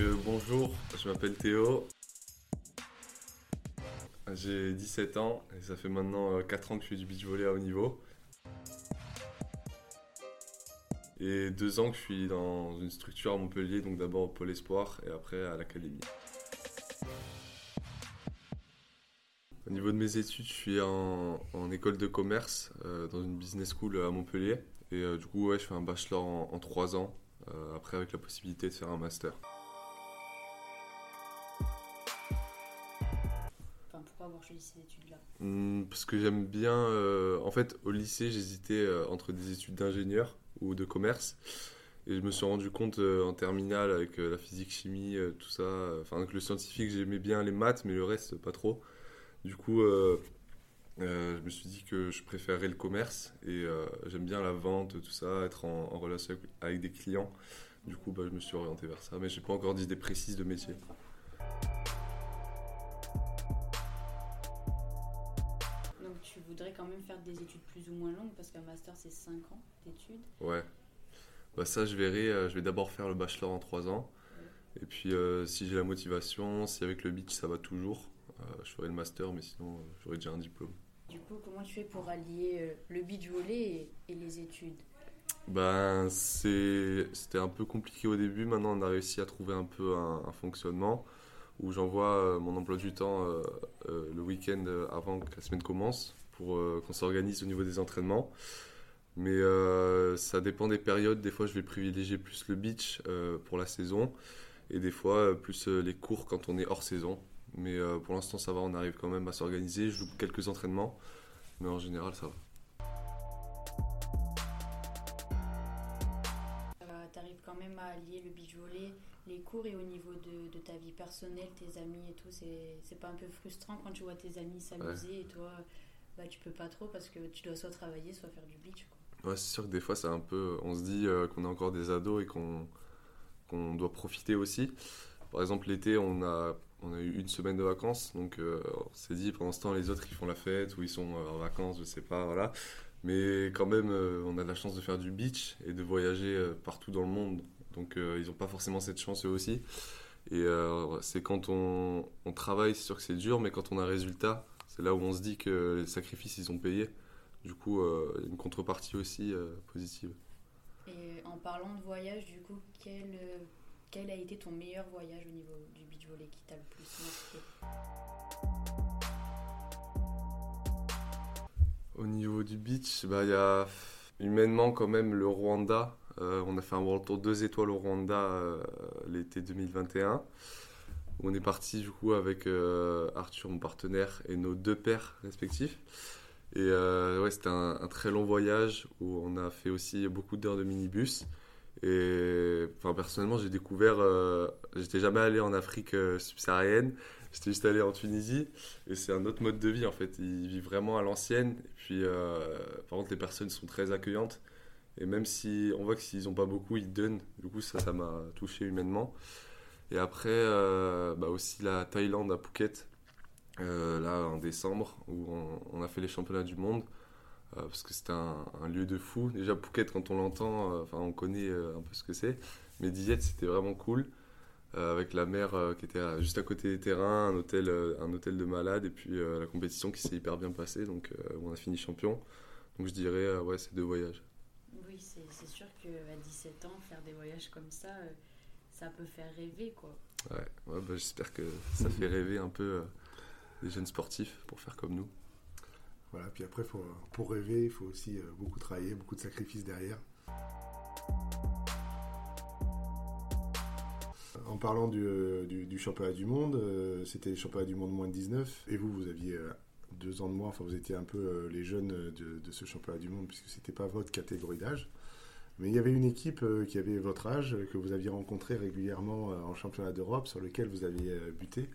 euh, bonjour, je m'appelle Théo. J'ai 17 ans et ça fait maintenant 4 ans que je fais du beach volley à haut niveau. Et 2 ans que je suis dans une structure à Montpellier, donc d'abord au Pôle Espoir et après à l'Académie. Au niveau de mes études, je suis en, école de commerce euh, dans une business school à Montpellier. Et euh, du coup, je fais un bachelor en, 3 ans, euh, après avec la possibilité de faire un master. Pourquoi avoir choisi ces études-là hmm, Parce que j'aime bien. en fait, au lycée, j'hésitais entre des études d'ingénieur ou de commerce. Et je me suis rendu compte en terminale avec la physique, chimie, tout ça. Enfin, avec le scientifique, j'aimais bien les maths, mais le reste, pas trop. Du coup, euh, euh, je me suis dit que je préférerais le commerce et euh, j'aime bien la vente, tout ça, être en, relation avec, des clients. Du coup, bah, je me suis orienté vers ça, mais je n'ai pas encore d'idée précise de métier. Voudrais quand même faire des études plus ou moins longues parce qu'un master c'est 5 ans d'études. Ouais. Bah ça je verrai, je vais d'abord faire le bachelor en 3 ans. Et puis si j'ai la motivation, si avec le beach ça va toujours, euh, je ferai le master, mais sinon, euh, j'aurais déjà un diplôme. Du coup, comment tu fais pour allier euh, le beach volley et, les études? Ben, C'était un peu compliqué au début. Maintenant, on a réussi à trouver un peu un, fonctionnement où j'envoie mon emploi du temps le week-end avant que la semaine commence pour qu'on s'organise au niveau des entraînements. Mais ça dépend des périodes. Des fois, je vais privilégier plus le beach pour la saison et des fois plus les cours quand on est hors saison. Mais euh, pour l'instant, ça va, on arrive quand même à s'organiser. Je joue quelques entraînements, mais en général, ça va. Tu arrives quand même à allier le beach volley, les cours et au niveau de, ta vie personnelle, tes amis et tout. C'est pas un peu frustrant quand tu vois tes amis s'amuser et toi, bah, tu peux pas trop parce que tu dois soit travailler, soit faire du beach. Ouais, c'est sûr que des fois, c'est un peu. On se dit euh, qu'on est encore des ados et qu'on qu'on doit profiter aussi. Par exemple, l'été, on a on a eu une semaine de vacances, donc euh, on s'est dit pendant ce temps les autres ils font la fête ou ils sont euh, en vacances, je sais pas, voilà. Mais quand même, on a de la chance de faire du beach et de voyager partout dans le monde, donc ils n'ont pas forcément cette chance eux aussi. Et c'est quand on, on travaille, c'est sûr que c'est dur, mais quand on a un résultat, c'est là où on se dit que les sacrifices ils ont payé. Du coup, il y a une contrepartie aussi positive. Et en parlant de voyage, du coup, quel quel a été ton meilleur voyage au niveau du beach volley qui t'a le plus marqué? Au niveau du beach, bah, il y a humainement quand même le Rwanda. Euh, on a fait un World Tour 2 étoiles au Rwanda euh, l'été 2021. On est parti du coup avec euh, Arthur, mon partenaire, et nos deux pères respectifs. Et ouais, c'était un, très long voyage où on a fait aussi beaucoup d'heures de minibus. Et enfin, personnellement, j'ai découvert. Euh, j'étais jamais allé en Afrique euh, subsaharienne. J'étais juste allé en Tunisie. Et c'est un autre mode de vie en fait. Ils vivent vraiment à l'ancienne. Puis, euh, par contre, les personnes sont très accueillantes. Et même si on voit que s'ils n'ont pas beaucoup, ils donnent. Du coup, ça, ça m'a touché humainement. Et après, bah aussi la Thaïlande à Phuket. là, en décembre, où on a fait les championnats du monde. Euh, parce que c'était un, lieu de fou. Déjà, Phuket, quand on l'entend, euh, enfin, on connaît euh, un peu ce que c'est. Mais Dizette, c'était vraiment cool. avec la mer qui était juste à côté des terrains, un hôtel, un hôtel de malade, et puis la compétition qui s'est hyper bien passée, donc on a fini champion. Donc je dirais, ouais, c'est deux voyages. Oui, c'est sûr qu'à 17 ans, faire des voyages comme ça, ça peut faire rêver, quoi. Ouais, ouais bah, j'espère que ça fait rêver un peu les jeunes sportifs pour faire comme nous. Voilà, puis après, pour rêver, il faut aussi euh, beaucoup travailler, beaucoup de sacrifices derrière. En parlant du, euh, championnat du monde, euh, c'était le championnat du monde moins de 19, et vous, vous aviez deux ans de moins, enfin vous étiez un peu les jeunes de, ce championnat du monde, puisque ce n'était pas votre catégorie d'âge. Mais il y avait une équipe qui avait votre âge, que vous aviez rencontré régulièrement en championnat d'Europe, sur lequel vous aviez buté.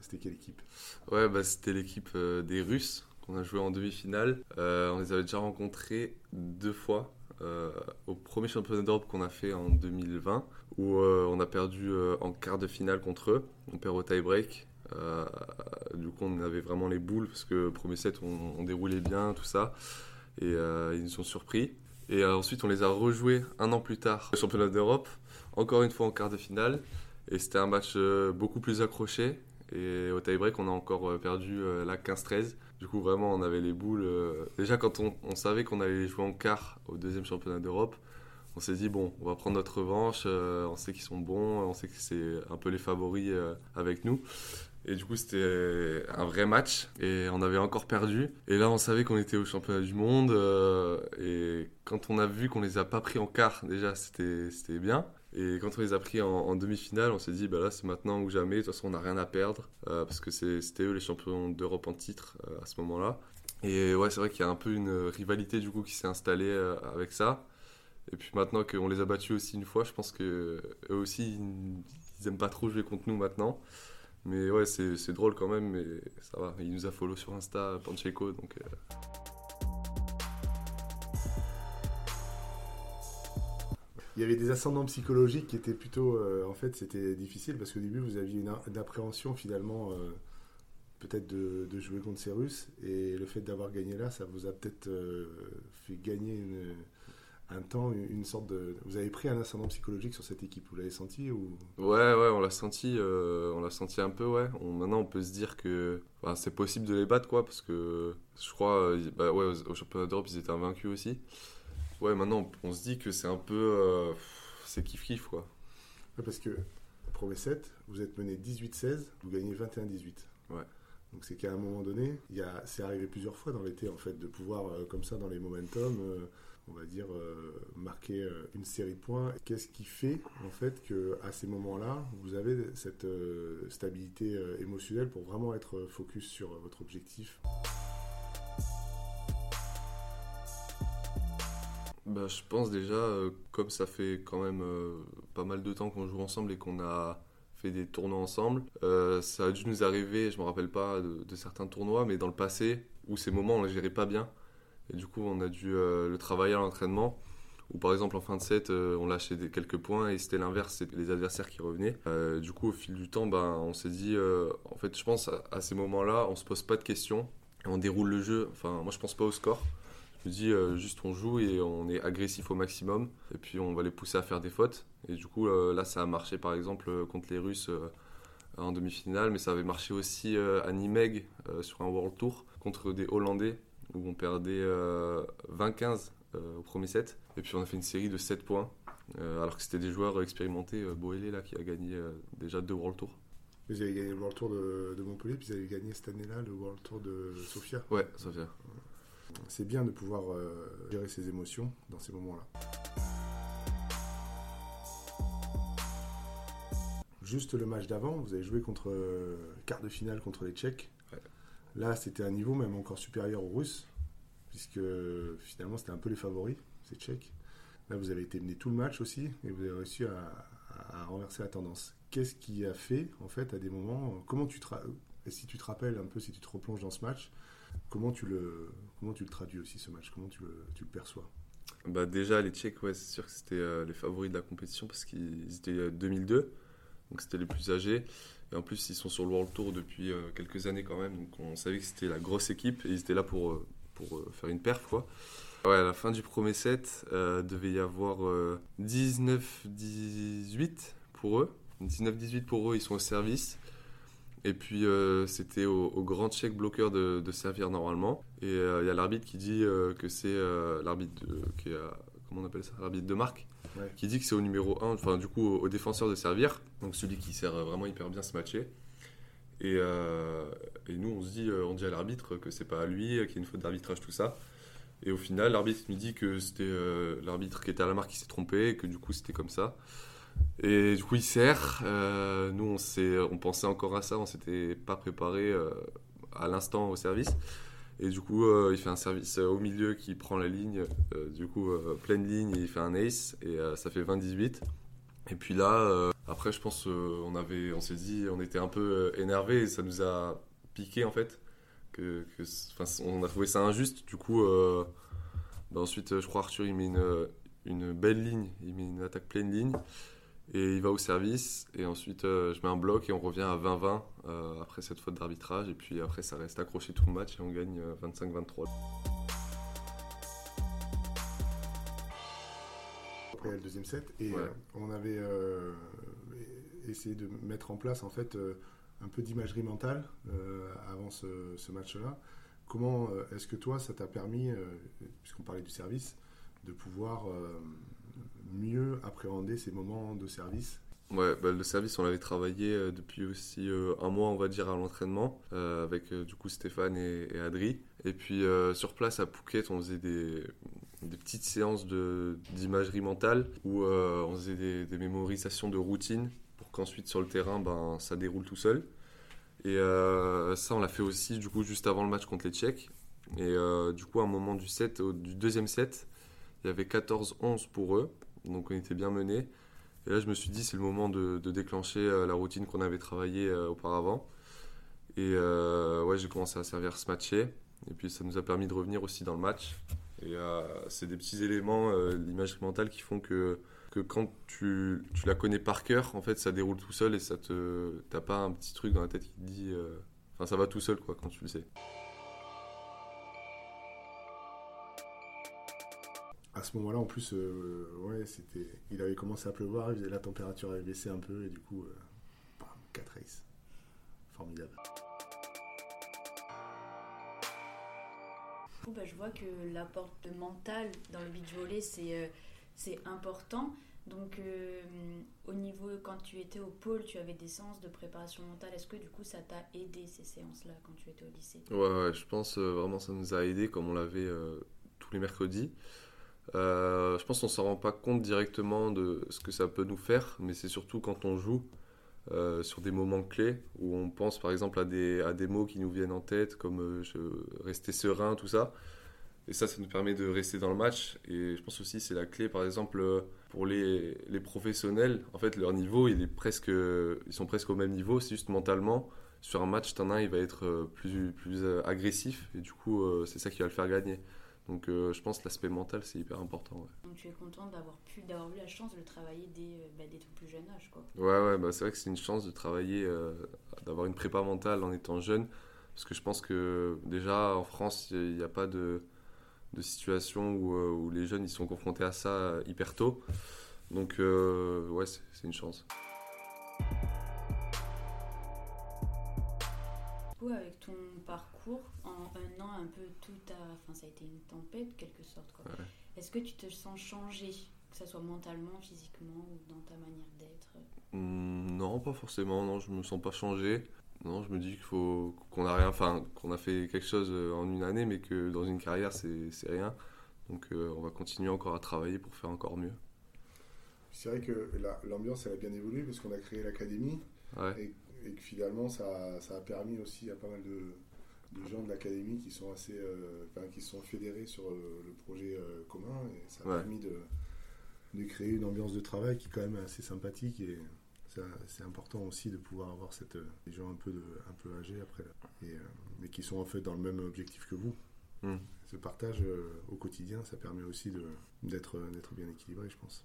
C'était quelle équipe? Ouais, bah, c'était l'équipe des Russes on a joué en demi-finale. Euh, on les avait déjà rencontrés deux fois. Euh, au premier championnat d'Europe qu'on a fait en 2020, où euh, on a perdu en quart de finale contre eux. On perd au tie-break. du coup, on avait vraiment les boules parce que premier set, on, déroulait bien, tout ça. Et ils nous ont surpris. Et ensuite, on les a rejoués un an plus tard au championnat d'Europe, encore une fois en quart de finale. Et c'était un match beaucoup plus accroché. Et au tie-break, on a encore perdu la 15-13. Du coup, vraiment, on avait les boules. Déjà, quand on, on savait qu'on allait jouer en quart au deuxième championnat d'Europe, on s'est dit, bon, on va prendre notre revanche. on sait qu'ils sont bons, on sait que c'est un peu les favoris avec nous. Et du coup, c'était un vrai match et on avait encore perdu. Et là, on savait qu'on était au championnat du monde. Euh, et quand on a vu qu'on les a pas pris en quart, déjà, c'était bien. Et quand on les a pris en, demi-finale, on s'est dit, bah là, c'est maintenant ou jamais. De toute façon, on n'a rien à perdre euh, parce que c'était eux les champions d'Europe en titre euh, à ce moment-là. Et ouais, c'est vrai qu'il y a un peu une rivalité du coup qui s'est installée avec ça. Et puis maintenant qu'on les a battus aussi une fois, je pense que eux aussi, ils, ils aiment pas trop jouer contre nous maintenant. Mais ouais, c'est drôle quand même, mais ça va. Il nous a follow sur Insta, Pancheco, donc. Euh. Il y avait des ascendants psychologiques qui étaient plutôt. Euh, en fait, c'était difficile parce qu'au début, vous aviez une, appréhension finalement, euh, peut-être de, de, jouer contre ces Russes. Et le fait d'avoir gagné là, ça vous a peut-être fait gagner une un temps, une sorte de. Vous avez pris un ascendant psychologique sur cette équipe, vous l'avez senti ou? Ouais, ouais, on l'a senti, euh, on l'a senti un peu, ouais. maintenant, on peut se dire que bah, c'est possible de les battre, quoi, parce que je crois, euh, bah, ouais, au, championnat d'Europe, ils étaient invaincus aussi. Ouais, maintenant, on, se dit que c'est un peu, euh, c'est kiff kiff, quoi. parce que premier set, vous êtes mené 18-16, vous gagnez 21-18. Ouais. Donc c'est qu'à un moment donné, c'est arrivé plusieurs fois dans l'été en fait de pouvoir comme ça dans les momentum on va dire, euh, marquer euh, une série de points. Qu'est-ce qui fait, en fait, qu'à ces moments-là, vous avez cette euh, stabilité émotionnelle pour vraiment être focus sur votre objectif? Bah, je pense déjà, comme ça fait quand même pas mal de temps qu'on joue ensemble et qu'on a fait des tournois ensemble, ça a dû nous arriver, je me rappelle pas de, de, certains tournois, mais dans le passé, où ces moments on les gérait pas bien, et du coup, on a dû euh, le travailler à l'entraînement. Ou par exemple, en fin de set, euh, on lâchait quelques points et c'était l'inverse, c'était les adversaires qui revenaient. Euh, du coup, au fil du temps, ben, on s'est dit, en fait, je pense à, ces moments-là, on se pose pas de questions, on déroule le jeu. Enfin, moi, je pense pas au score. Je me dis, juste on joue et on est agressif au maximum. Et puis, on va les pousser à faire des fautes. Et du coup, là, ça a marché par exemple contre les Russes en demi-finale, mais ça avait marché aussi à Nimeg sur un World Tour contre des Hollandais où on perdait 20-15 euh, euh, au premier set. Et puis on a fait une série de 7 points, euh, alors que c'était des joueurs expérimentés. Boélé, là, qui a gagné déjà deux World Tours. Vous avez gagné le World Tour de, Montpellier, puis vous avez gagné cette année-là le World Tour de Sofia. Ouais, Sofia. C'est bien de pouvoir gérer ses émotions dans ces moments-là. Juste le match d'avant, vous avez joué contre quart de finale contre les Tchèques. Là, c'était un niveau même encore supérieur aux Russes, puisque finalement, c'était un peu les favoris, ces Tchèques. Là, vous avez été mené tout le match aussi, et vous avez réussi à, renverser la tendance. Qu'est-ce qui a fait, en fait, à des moments, comment tu te, si tu te rappelles un peu, si tu te replonges dans ce match, comment tu le, comment tu le traduis aussi, ce match? Comment tu le, perçois? Bah déjà, les Tchèques, ouais, c'est sûr que c'était euh, les favoris de la compétition parce qu'ils étaient 2002, euh, donc c'était les plus âgés. Et en plus, ils sont sur le World Tour depuis euh, quelques années quand même. Donc on savait que c'était la grosse équipe et ils étaient là pour, euh, pour euh, faire une perf. Quoi. Ouais, à la fin du premier set, il devait y avoir 19-18 pour eux. 19-18 pour eux, ils sont au service. Et puis c'était au, grand check bloqueur de, de, servir normalement. Et il y a l'arbitre qui dit que c'est l'arbitre qui comment on appelle ça L'arbitre de marque qui dit que c'est au numéro 1, enfin du coup au, défenseur de servir, donc celui qui sert vraiment hyper bien ce matcher. Et, euh, et, nous, on se dit, euh, on dit à l'arbitre que c'est pas à lui, qu'il y a une faute d'arbitrage, tout ça. Et au final, l'arbitre nous dit que c'était euh, l'arbitre qui était à la marque qui s'est trompé, et que du coup c'était comme ça. Et du coup, il sert. nous, on, on pensait encore à ça, on s'était pas préparé à l'instant au service. Et du coup, euh, il fait un service euh, au milieu qui prend la ligne, euh, du coup, pleine ligne, il fait un ace, et ça fait 20-18. Et puis là, après, je pense, on on s'est dit, on était un peu énervé, et ça nous a piqué en fait. On a trouvé ça injuste. Du coup, bah, ensuite, je crois Arthur, il met une belle ligne, il met une attaque pleine ligne. Et il va au service. Et ensuite, euh, je mets un bloc et on revient à 20-20 euh, après cette faute d'arbitrage. Et puis après, ça reste accroché tout le match et on gagne 25-23. Euh, après le deuxième set. Et Ouais. on avait essayé de mettre en place en fait un peu d'imagerie mentale avant ce, ce match-là. Comment est-ce que toi, ça t'a permis, puisqu'on parlait du service, de pouvoir mieux appréhender ces moments de service Ouais, bah, le service, on l'avait travaillé euh, depuis aussi euh, un mois, on va dire, à l'entraînement, euh, avec du coup Stéphane et, et Adri. Et puis sur place à Phuket, on faisait des, petites séances d'imagerie mentale où on faisait des, mémorisations de routine pour qu'ensuite sur le terrain, ben, ça déroule tout seul. Et ça, on l'a fait aussi du coup juste avant le match contre les Tchèques. Et du coup, à un moment du deuxième set, il y avait 14-11 pour eux, donc on était bien menés. Et là, je me suis dit, c'est le moment de, déclencher euh, la routine qu'on avait travaillée euh, auparavant. Et euh, ouais, j'ai commencé à servir ce matcher. Et puis, ça nous a permis de revenir aussi dans le match. Et c'est des petits éléments, l'imagerie mentale, qui font que, que quand tu, tu la connais par cœur, en fait, ça déroule tout seul et ça te. T'as pas un petit truc dans la tête qui te dit. Enfin, ça va tout seul, quoi, quand tu le sais. À ce moment-là, en plus, euh, ouais, c'était, il avait commencé à pleuvoir, la température avait baissé un peu, et du coup, euh, bam, 4 aces. Formidable. Du coup, bah, je vois que l'apport de mental dans le beach volley, c'est euh, c'est important. Donc, euh, au niveau, quand tu étais au pôle, tu avais des séances de préparation mentale. Est-ce que du coup, ça t'a aidé ces séances-là quand tu étais au lycée? Ouais, ouais, je pense euh, vraiment ça nous a aidé comme on l'avait euh, tous les mercredis. Euh, je pense qu'on s'en rend pas compte directement de ce que ça peut nous faire, mais c'est surtout quand on joue euh, sur des moments clés où on pense par exemple à des, mots qui nous viennent en tête, comme euh, rester serein, tout ça. Et ça, ça nous permet de rester dans le match. Et je pense aussi c'est la clé, par exemple, pour les, professionnels. En fait, leur niveau, est presque, ils sont presque au même niveau, c'est juste mentalement sur un match, t'en as un, il va être plus, agressif et du coup, c'est ça qui va le faire gagner. Donc, euh, je pense que l'aspect mental, c'est hyper important. Ouais, Donc, tu es content d'avoir pu, d'avoir eu la chance de le travailler dès, euh, bah, dès ton plus jeune âge, quoi. ouais, ouais, bah, c'est vrai que c'est une chance de travailler, euh, d'avoir une prépa mentale en étant jeune. Parce que je pense que déjà, en France, il n'y a pas de, de situation où, où les jeunes ils sont confrontés à ça hyper tôt. Donc, euh, ouais, c'est c'est une chance. Du coup, avec ton parcours, en un an, un peu tout a... Enfin, ça a été une tempête, quelque sorte, quoi. Ouais. Est-ce que tu te sens changer, que ce soit mentalement, physiquement ou dans ta manière d'être? Hmm, Non, pas forcément. Non, je me sens pas changé. Non, je me dis qu'il faut qu'on a rien, enfin qu'on a fait quelque chose euh, en une année, mais que dans une carrière c'est c'est rien. Donc euh, on va continuer encore à travailler pour faire encore mieux. C'est vrai que la- l'ambiance, elle a bien évolué, parce qu'on a créé l'académie, Ouais, et, et que finalement, ça, ça a permis aussi à pas mal de, de gens de l'académie qui sont assez, euh, enfin, qui sont fédérés sur euh, le projet euh, commun, et ça a Ouais. permis de, de créer une ambiance de travail qui est quand même assez sympathique, et c'est important aussi de pouvoir avoir cette, des gens un peu, de, un peu âgés après, et, mais qui sont en fait dans le même objectif que vous. Hmm. Ce partage au quotidien, ça permet aussi de- d'être d'être bien équilibré, je pense.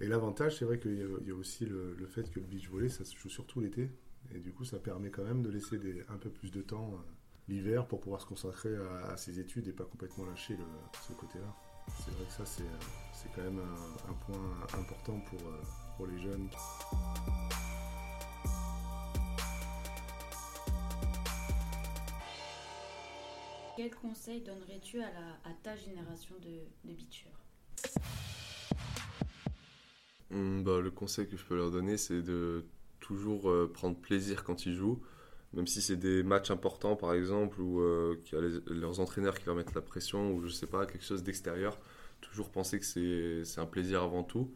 Et l'avantage, c'est vrai qu'il y, a- aussi le, fait que le beach volley, ça se joue surtout l'été. Et du coup, ça permet quand même de laisser un peu plus de temps euh, l'hiver pour pouvoir se concentrer à, ses études et pas complètement lâcher le- ce côté-là. C'est vrai que ça, c'est euh, quand même un, point important pour, euh, pour les jeunes. Quel conseil donnerais-tu à ta génération de, de beachers Hmm, bah, le conseil que je peux leur donner, c'est de toujours euh, prendre plaisir quand ils jouent, même si c'est des matchs importants par exemple, ou euh, qu'il y a les- leurs entraîneurs qui leur mettent la pression, ou je sais pas, quelque chose d'extérieur. Toujours penser que c'est un plaisir avant tout.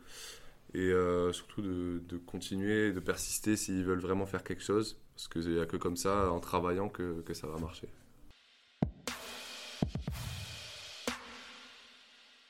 Et euh, surtout de, continuer, de persister s'ils veulent vraiment faire quelque chose, parce qu'il n'y a que comme ça, en travaillant, que ça va marcher.